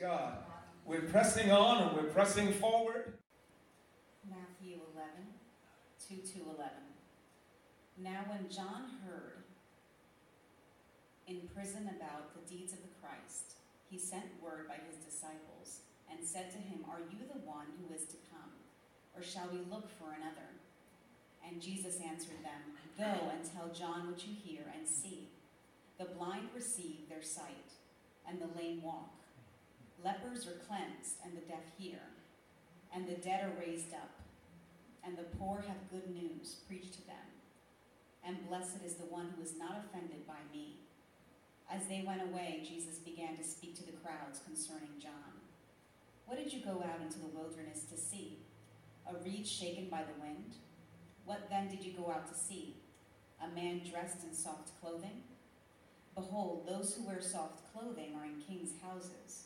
God. We're pressing on and we're pressing forward. Matthew 11, 2 to 11. Now, when John heard in prison about the deeds of the Christ, he sent word by his disciples and said to him, Are you the one who is to come, or shall we look for another? And Jesus answered them, Go and tell John what you hear and see. The blind receive their sight, and the lame walk. Lepers are cleansed, and the deaf hear, and the dead are raised up, and the poor have good news preached to them. And blessed is the one who is not offended by me. As they went away, Jesus began to speak to the crowds concerning John. What did you go out into the wilderness to see? A reed shaken by the wind? What then did you go out to see? A man dressed in soft clothing? Behold, those who wear soft clothing are in kings' houses.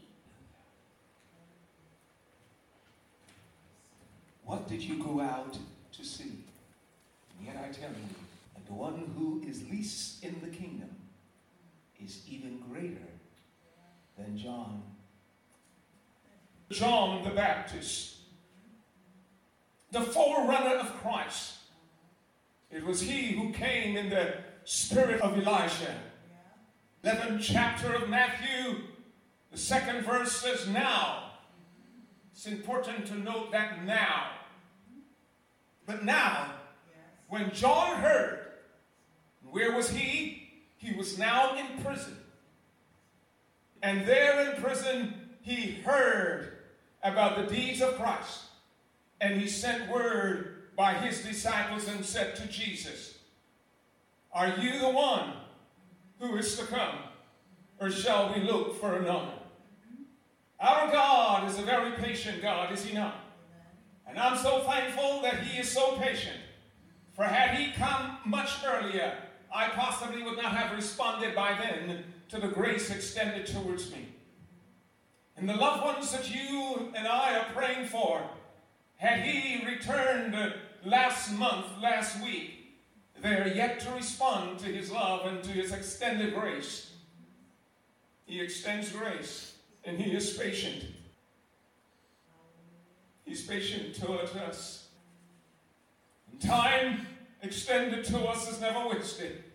What did you go out to see? And yet I tell you, that the one who is least in the kingdom is even greater than John. John the Baptist, the forerunner of Christ. It was he who came in the spirit of Elijah. 11th chapter of Matthew, the second verse says, Now. It's important to note that now. But now, when John heard, where was he? He was now in prison. And there in prison, he heard about the deeds of Christ. And he sent word by his disciples and said to Jesus, Are you the one who is to come? Or shall we look for another? Our God is a very patient God, is he not? And I'm so thankful that he is so patient. For had he come much earlier, I possibly would not have responded by then to the grace extended towards me. And the loved ones that you and I are praying for, had he returned last month, last week, they are yet to respond to his love and to his extended grace. He extends grace and he is patient. He's patient towards us. And time extended to us is never wasted.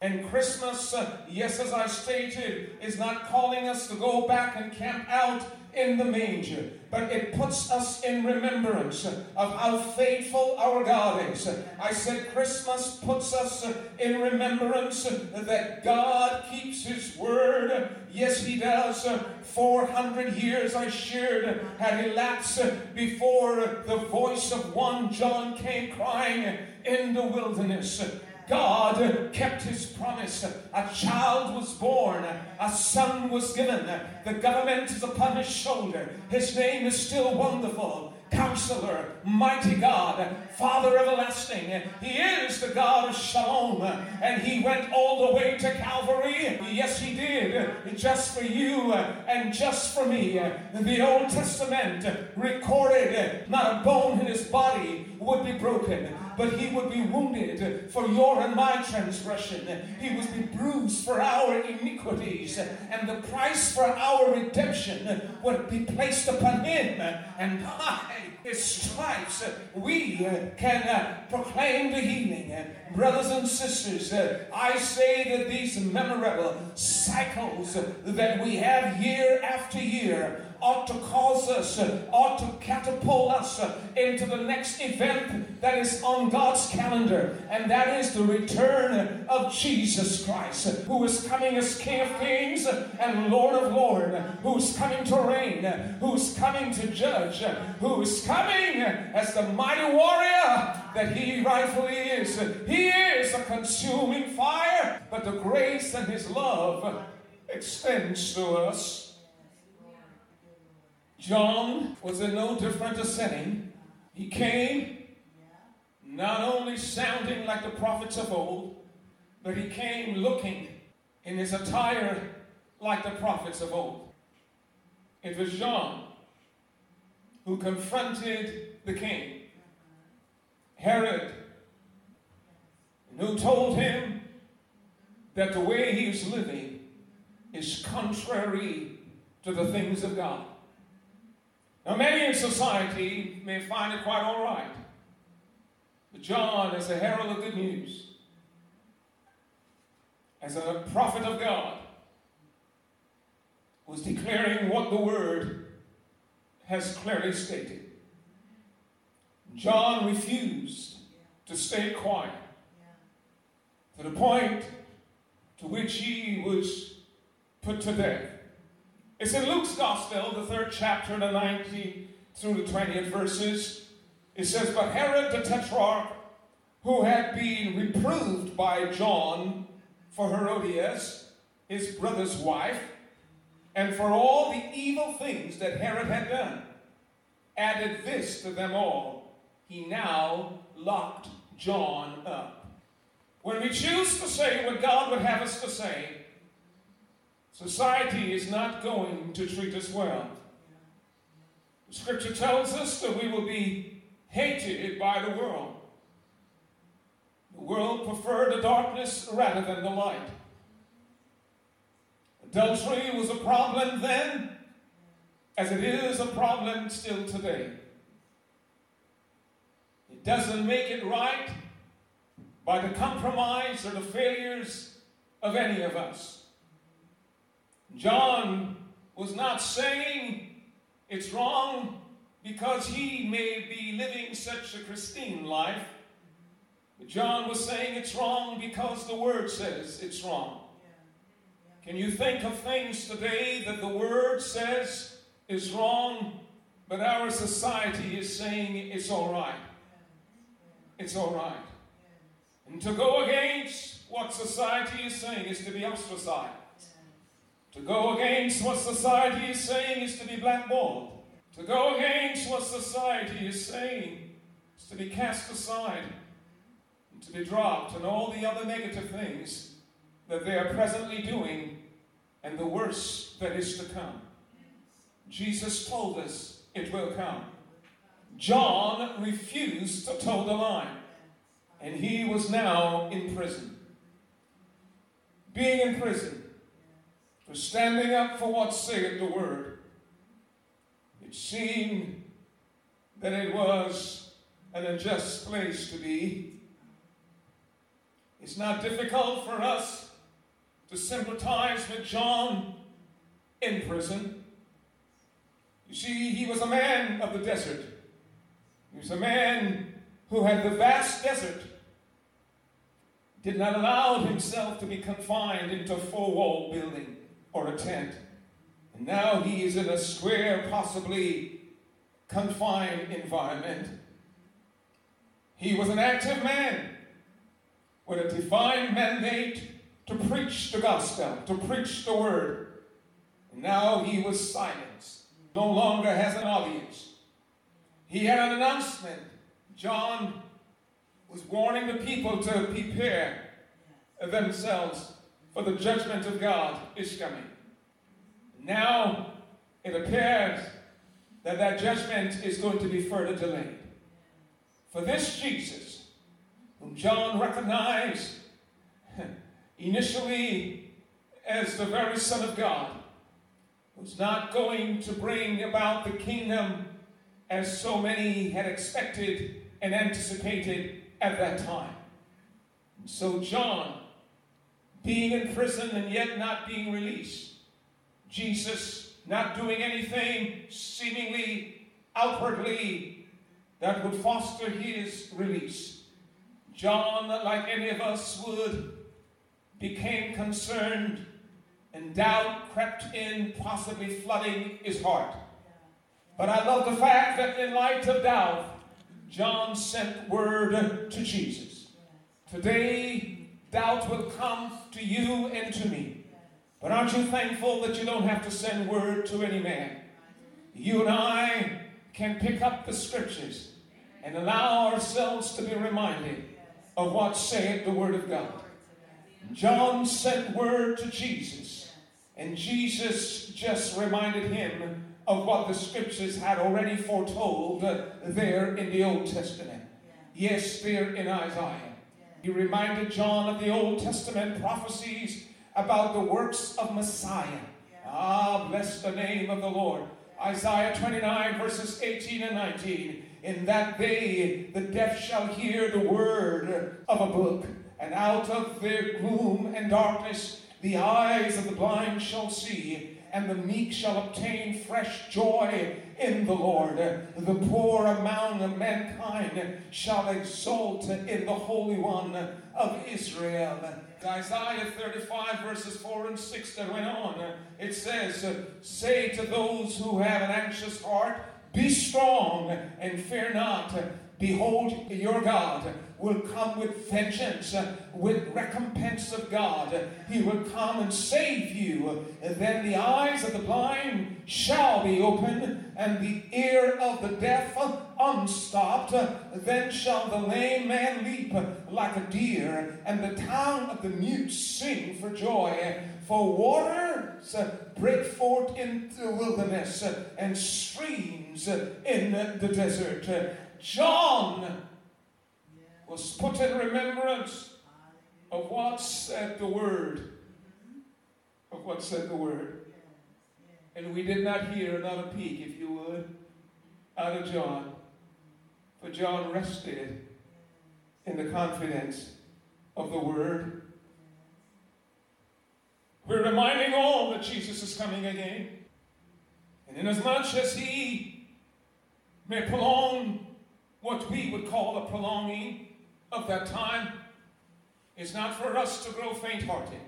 And Christmas, uh, yes, as I stated, is not calling us to go back and camp out in the manger, but it puts us in remembrance of how faithful our God is. I said Christmas puts us in remembrance that God keeps His word. Yes, He does. 400 years I shared had elapsed before the voice of one John came crying in the wilderness. God kept his promise. A child was born, a son was given. The government is upon his shoulder. His name is still wonderful. Counselor, mighty God, Father everlasting. He is the God of Shalom. And He went all the way to Calvary. Yes, He did. Just for you and just for me. The Old Testament recorded not a bone in His body would be broken but he would be wounded for your and my transgression. He would be bruised for our iniquities, and the price for our redemption would be placed upon him. And by his stripes, we can uh, proclaim the healing. Brothers and sisters, uh, I say that these memorable cycles that we have year after year ought to cause us, ought to catapult us into the next event that is on God's calendar, and that is the return of Jesus Christ, who is coming as King of Kings and Lord of Lords, who is coming to reign, who is coming to judge, who is coming as the mighty warrior that he rightfully is. He is a consuming fire, but the grace and his love extends to us. John was in no different a setting. He came not only sounding like the prophets of old, but he came looking in his attire like the prophets of old. It was John who confronted the king, Herod, and who told him that the way he is living is contrary to the things of God. Now, many in society may find it quite all right. But John, as a herald of good news, as a prophet of God, was declaring what the word has clearly stated. John refused to stay quiet to the point to which he was put to death. It's in Luke's Gospel, the third chapter, the 19th through the 20th verses. It says, But Herod the Tetrarch, who had been reproved by John for Herodias, his brother's wife, and for all the evil things that Herod had done, added this to them all. He now locked John up. When we choose to say what God would have us to say, Society is not going to treat us well. The scripture tells us that we will be hated by the world. The world preferred the darkness rather than the light. Adultery was a problem then, as it is a problem still today. It doesn't make it right by the compromise or the failures of any of us. John was not saying it's wrong because he may be living such a pristine life. But John was saying it's wrong because the Word says it's wrong. Can you think of things today that the Word says is wrong, but our society is saying it's all right? It's all right. And to go against what society is saying is to be ostracized. To go against what society is saying is to be blackballed. To go against what society is saying is to be cast aside and to be dropped, and all the other negative things that they are presently doing, and the worst that is to come. Jesus told us it will come. John refused to toe the line, and he was now in prison. Being in prison, for standing up for what saith the word. It seemed that it was an unjust place to be. It's not difficult for us to sympathize with John in prison. You see, he was a man of the desert. He was a man who had the vast desert, did not allow himself to be confined into four wall building or a tent. And now he is in a square, possibly confined environment. He was an active man with a divine mandate to preach the gospel, to preach the word. And now he was silenced, no longer has an audience. He had an announcement. John was warning the people to prepare themselves for the judgment of God is coming. Now it appears that that judgment is going to be further delayed. For this Jesus, whom John recognized initially as the very Son of God, was not going to bring about the kingdom as so many had expected and anticipated at that time. So John being in prison and yet not being released. Jesus not doing anything seemingly outwardly that would foster his release. John, like any of us would, became concerned and doubt crept in, possibly flooding his heart. But I love the fact that in light of doubt, John sent word to Jesus. Today, doubt will come to you and to me. But aren't you thankful that you don't have to send word to any man? You and I can pick up the scriptures and allow ourselves to be reminded of what saith the Word of God. John sent word to Jesus, and Jesus just reminded him of what the scriptures had already foretold there in the Old Testament. Yes, there in Isaiah. He reminded John of the Old Testament prophecies about the works of Messiah. Ah, bless the name of the Lord. Isaiah 29, verses 18 and 19. In that day the deaf shall hear the word of a book, and out of their gloom and darkness the eyes of the blind shall see, and the meek shall obtain fresh joy in the Lord. The poor among mankind shall exult in the Holy One of Israel. Isaiah 35, verses 4 and 6 that went on. It says, Say to those who have an anxious heart, Be strong and fear not. Behold, your God will come with vengeance, with recompense of God. He will come and save you. And then the eyes of the blind shall be opened, and the ear of the deaf unstopped. Then shall the lame man leap like a deer, and the tongue of the mute sing for joy. For waters break forth in the wilderness, and streams in the desert. John was put in remembrance of what said the word. Mm-hmm. Of what said the word. And we did not hear another peak, if you would, mm-hmm. out of John. Mm-hmm. For John rested in the confidence of the word. We're reminding all that Jesus is coming again. And inasmuch as he may prolong what we would call a prolonging of that time, is not for us to grow faint hearted,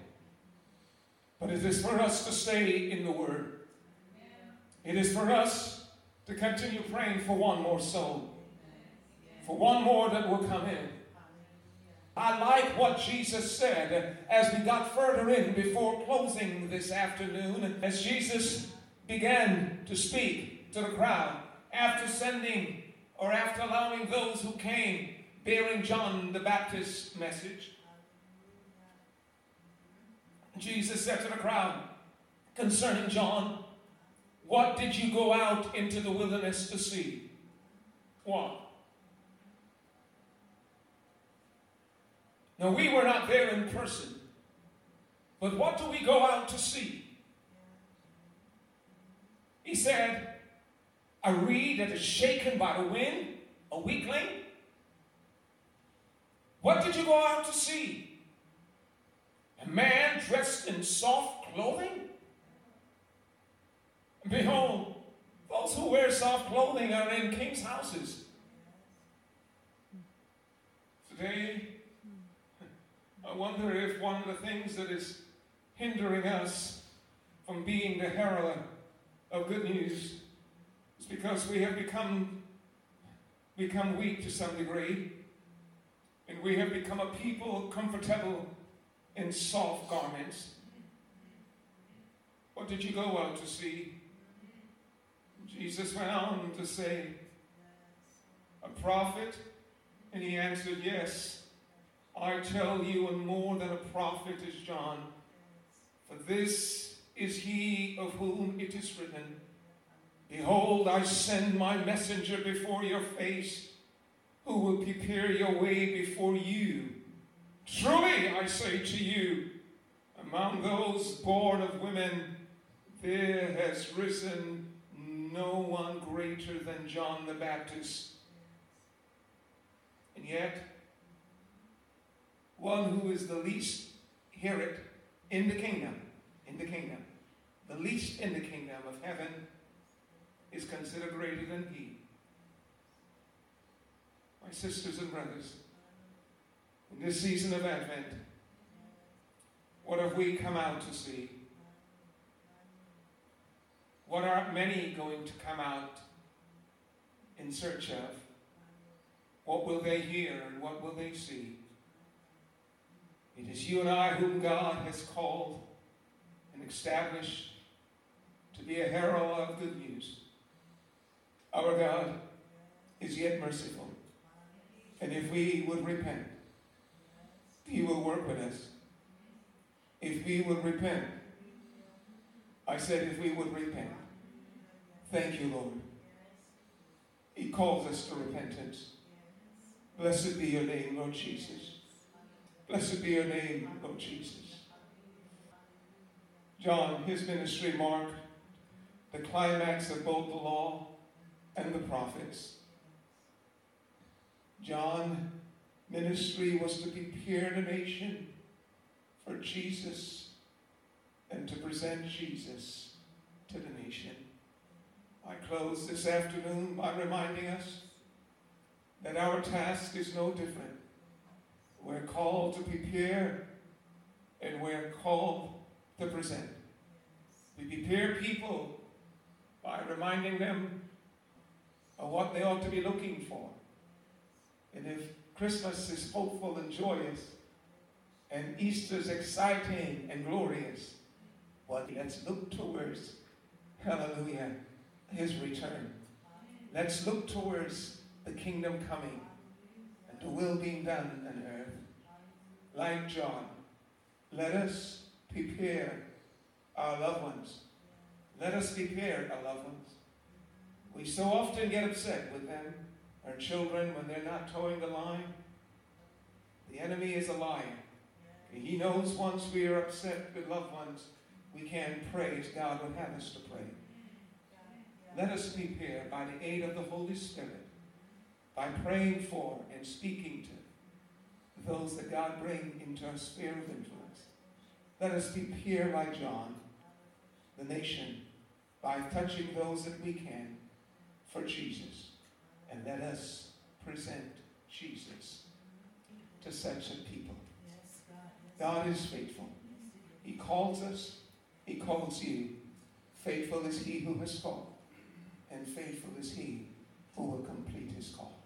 but it is for us to stay in the Word. It is for us to continue praying for one more soul, for one more that will come in. I like what Jesus said as we got further in before closing this afternoon, as Jesus began to speak to the crowd after sending or after allowing those who came bearing John the Baptist's message. Jesus said to the crowd concerning John, What did you go out into the wilderness to see? What? Now, we were not there in person, but what do we go out to see? He said, A reed that is shaken by the wind, a weakling. What did you go out to see? A man dressed in soft clothing? Behold, those who wear soft clothing are in king's houses. Today, I wonder if one of the things that is hindering us from being the herald of good news is because we have become become weak to some degree, and we have become a people comfortable in soft garments. What did you go out to see? Jesus went on to say, A prophet? And he answered, Yes. I tell you, and more than a prophet is John. For this is he of whom it is written, Behold, I send my messenger before your face, who will prepare your way before you. Truly, I say to you, among those born of women, there has risen no one greater than John the Baptist. And yet, one who is the least, hear it, in the kingdom, in the kingdom, the least in the kingdom of heaven is considered greater than he. My sisters and brothers, in this season of Advent, what have we come out to see? What are many going to come out in search of? What will they hear and what will they see? It is you and I whom God has called and established to be a herald of good news. Our God is yet merciful. And if we would repent, He will work with us. If we would repent, I said, if we would repent. Thank you, Lord. He calls us to repentance. Blessed be your name, Lord Jesus. Blessed be your name, Lord Jesus. John, his ministry marked the climax of both the law and the prophets. John ministry was to prepare the nation for Jesus and to present Jesus to the nation. I close this afternoon by reminding us that our task is no different. We're called to prepare and we're called to present. We prepare people by reminding them of what they ought to be looking for. And if Christmas is hopeful and joyous, and Easter is exciting and glorious, well, let's look towards, hallelujah, his return. Let's look towards the kingdom coming and the will being done on earth. Like John, let us prepare our loved ones. Let us prepare our loved ones. We so often get upset with them, our children, when they're not toeing the line. The enemy is a liar. And he knows once we are upset with loved ones, we can pray as God would have us to pray. Let us prepare by the aid of the Holy Spirit, by praying for and speaking to those that God bring into our sphere of influence. Let us prepare like John, the nation, by touching those that we can for Jesus. And let us present Jesus to such a people. God is faithful. He calls us, He calls you. Faithful is He who has called, and faithful is He who will complete His call.